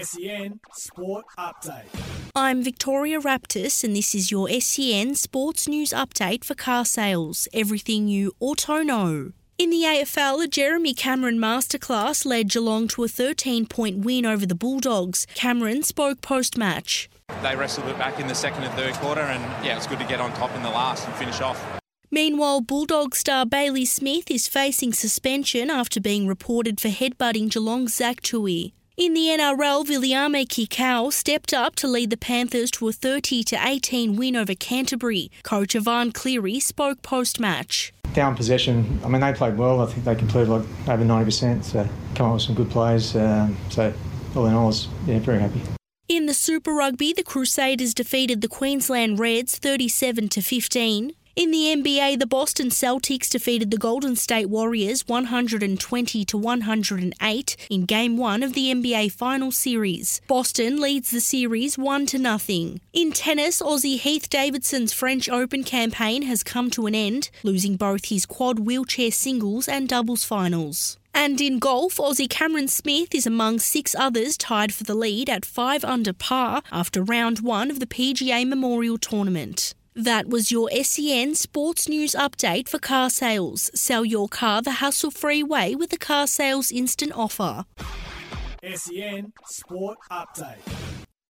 SEN Sport Update. I'm Victoria Raptis, and this is your SEN Sports News Update for car sales. Everything you auto know. In the AFL, a Jeremy Cameron masterclass led Geelong to a 13 point win over the Bulldogs. Cameron spoke post match. They wrestled it back in the second and third quarter, and yeah, it's good to get on top in the last and finish off. Meanwhile, Bulldog star Bailey Smith is facing suspension after being reported for headbutting Geelong's Zach Tuohy. In the NRL, Viliame Kikau stepped up to lead the Panthers to a 30 to 18 win over Canterbury. Coach Ivan Cleary spoke post match. Down possession, I mean, they played well. I think they completed like over 90%, so come up with some good plays. Um, so, all in all, I was yeah, very happy. In the Super Rugby, the Crusaders defeated the Queensland Reds 37 to 15. In the NBA, the Boston Celtics defeated the Golden State Warriors 120 to 108 in game 1 of the NBA Finals series. Boston leads the series 1 to nothing. In tennis, Aussie Heath Davidson's French Open campaign has come to an end, losing both his quad wheelchair singles and doubles finals. And in golf, Aussie Cameron Smith is among six others tied for the lead at 5 under par after round 1 of the PGA Memorial Tournament. That was your SEN Sports News update for car sales. Sell your car the hassle free way with the car sales instant offer. SEN Sport Update.